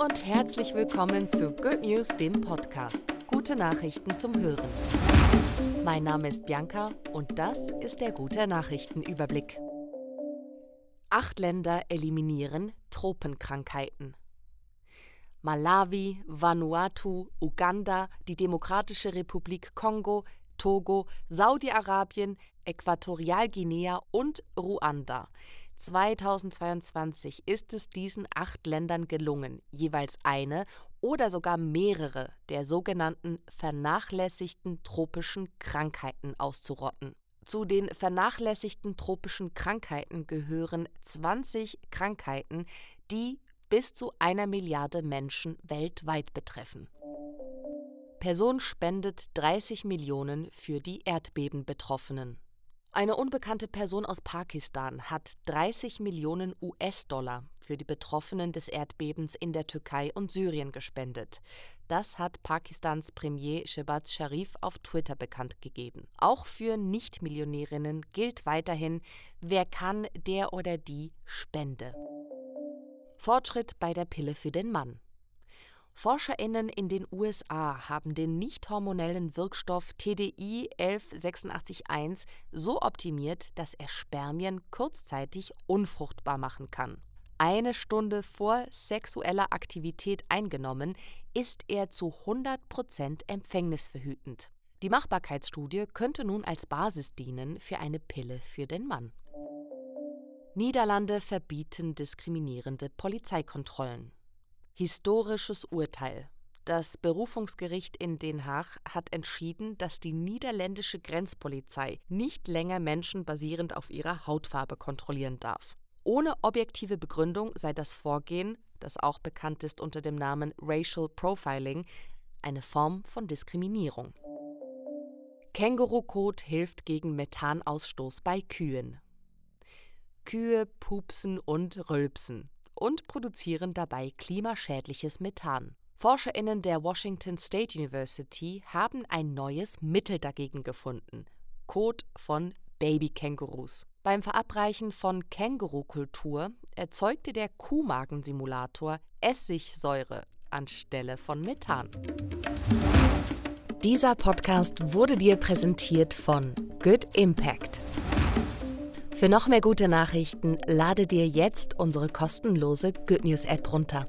und herzlich willkommen zu Good News, dem Podcast. Gute Nachrichten zum Hören. Mein Name ist Bianca und das ist der gute Nachrichtenüberblick. Acht Länder eliminieren Tropenkrankheiten. Malawi, Vanuatu, Uganda, die Demokratische Republik Kongo, Togo, Saudi-Arabien, Äquatorialguinea und Ruanda. 2022 ist es diesen acht Ländern gelungen, jeweils eine oder sogar mehrere der sogenannten vernachlässigten tropischen Krankheiten auszurotten. Zu den vernachlässigten tropischen Krankheiten gehören 20 Krankheiten, die bis zu einer Milliarde Menschen weltweit betreffen. Person spendet 30 Millionen für die Erdbebenbetroffenen. Eine unbekannte Person aus Pakistan hat 30 Millionen US-Dollar für die Betroffenen des Erdbebens in der Türkei und Syrien gespendet. Das hat Pakistans Premier Shehbaz Sharif auf Twitter bekannt gegeben. Auch für Nichtmillionärinnen gilt weiterhin, wer kann, der oder die spende. Fortschritt bei der Pille für den Mann. ForscherInnen in den USA haben den nicht hormonellen Wirkstoff TDI 11881 so optimiert, dass er Spermien kurzzeitig unfruchtbar machen kann. Eine Stunde vor sexueller Aktivität eingenommen, ist er zu 100% empfängnisverhütend. Die Machbarkeitsstudie könnte nun als Basis dienen für eine Pille für den Mann. Niederlande verbieten diskriminierende Polizeikontrollen. Historisches Urteil. Das Berufungsgericht in Den Haag hat entschieden, dass die niederländische Grenzpolizei nicht länger Menschen basierend auf ihrer Hautfarbe kontrollieren darf. Ohne objektive Begründung sei das Vorgehen, das auch bekannt ist unter dem Namen Racial Profiling, eine Form von Diskriminierung. Kängurukot hilft gegen Methanausstoß bei Kühen. Kühe pupsen und rülpsen und produzieren dabei klimaschädliches Methan. ForscherInnen der Washington State University haben ein neues Mittel dagegen gefunden: Kot von Babykängurus. Beim Verabreichen von Kängurukultur erzeugte der Kuhmagensimulator Essigsäure anstelle von Methan. Dieser Podcast wurde dir präsentiert von Good Impact. Für noch mehr gute Nachrichten lade dir jetzt unsere kostenlose Good News App runter.